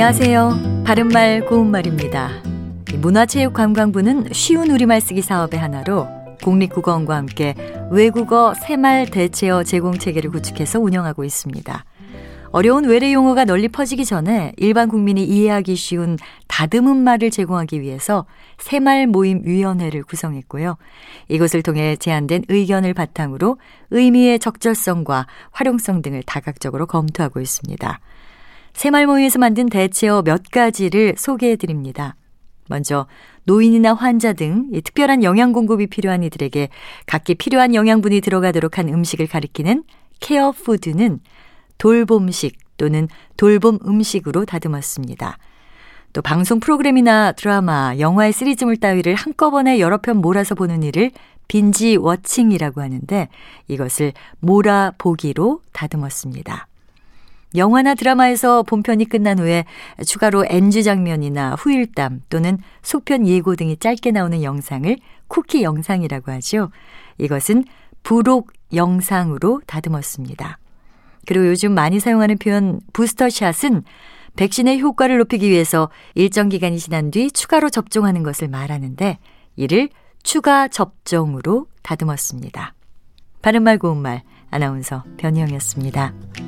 안녕하세요. 바른말 고운말입니다. 문화체육관광부는 쉬운 우리말 쓰기 사업의 하나로 국립국어원과 함께 외국어 새말 대체어 제공 체계를 구축해서 운영하고 있습니다. 어려운 외래 용어가 널리 퍼지기 전에 일반 국민이 이해하기 쉬운 다듬은 말을 제공하기 위해서 새말 모임 위원회를 구성했고요. 이것을 통해 제안된 의견을 바탕으로 의미의 적절성과 활용성 등을 다각적으로 검토하고 있습니다. 새말 모임에서 만든 대체어 몇 가지를 소개해 드립니다. 먼저 노인이나 환자 등 특별한 영양 공급이 필요한 이들에게 각기 필요한 영양분이 들어가도록 한 음식을 가리키는 care food는 돌봄식 또는 돌봄 음식으로 다듬었습니다. 또 방송 프로그램이나 드라마, 영화의 시리즈물 따위를 한꺼번에 여러 편 몰아서 보는 일을 binge watching이라고 하는데 이것을 몰아보기로 다듬었습니다. 영화나 드라마에서 본편이 끝난 후에 추가로 NG 장면이나 후일담 또는 속편 예고 등이 짧게 나오는 영상을 쿠키 영상이라고 하죠. 이것은 부록 영상으로 다듬었습니다. 그리고 요즘 많이 사용하는 표현 부스터샷은 백신의 효과를 높이기 위해서 일정 기간이 지난 뒤 추가로 접종하는 것을 말하는데 이를 추가 접종으로 다듬었습니다. 바른말 고운말 아나운서 변희영이었습니다.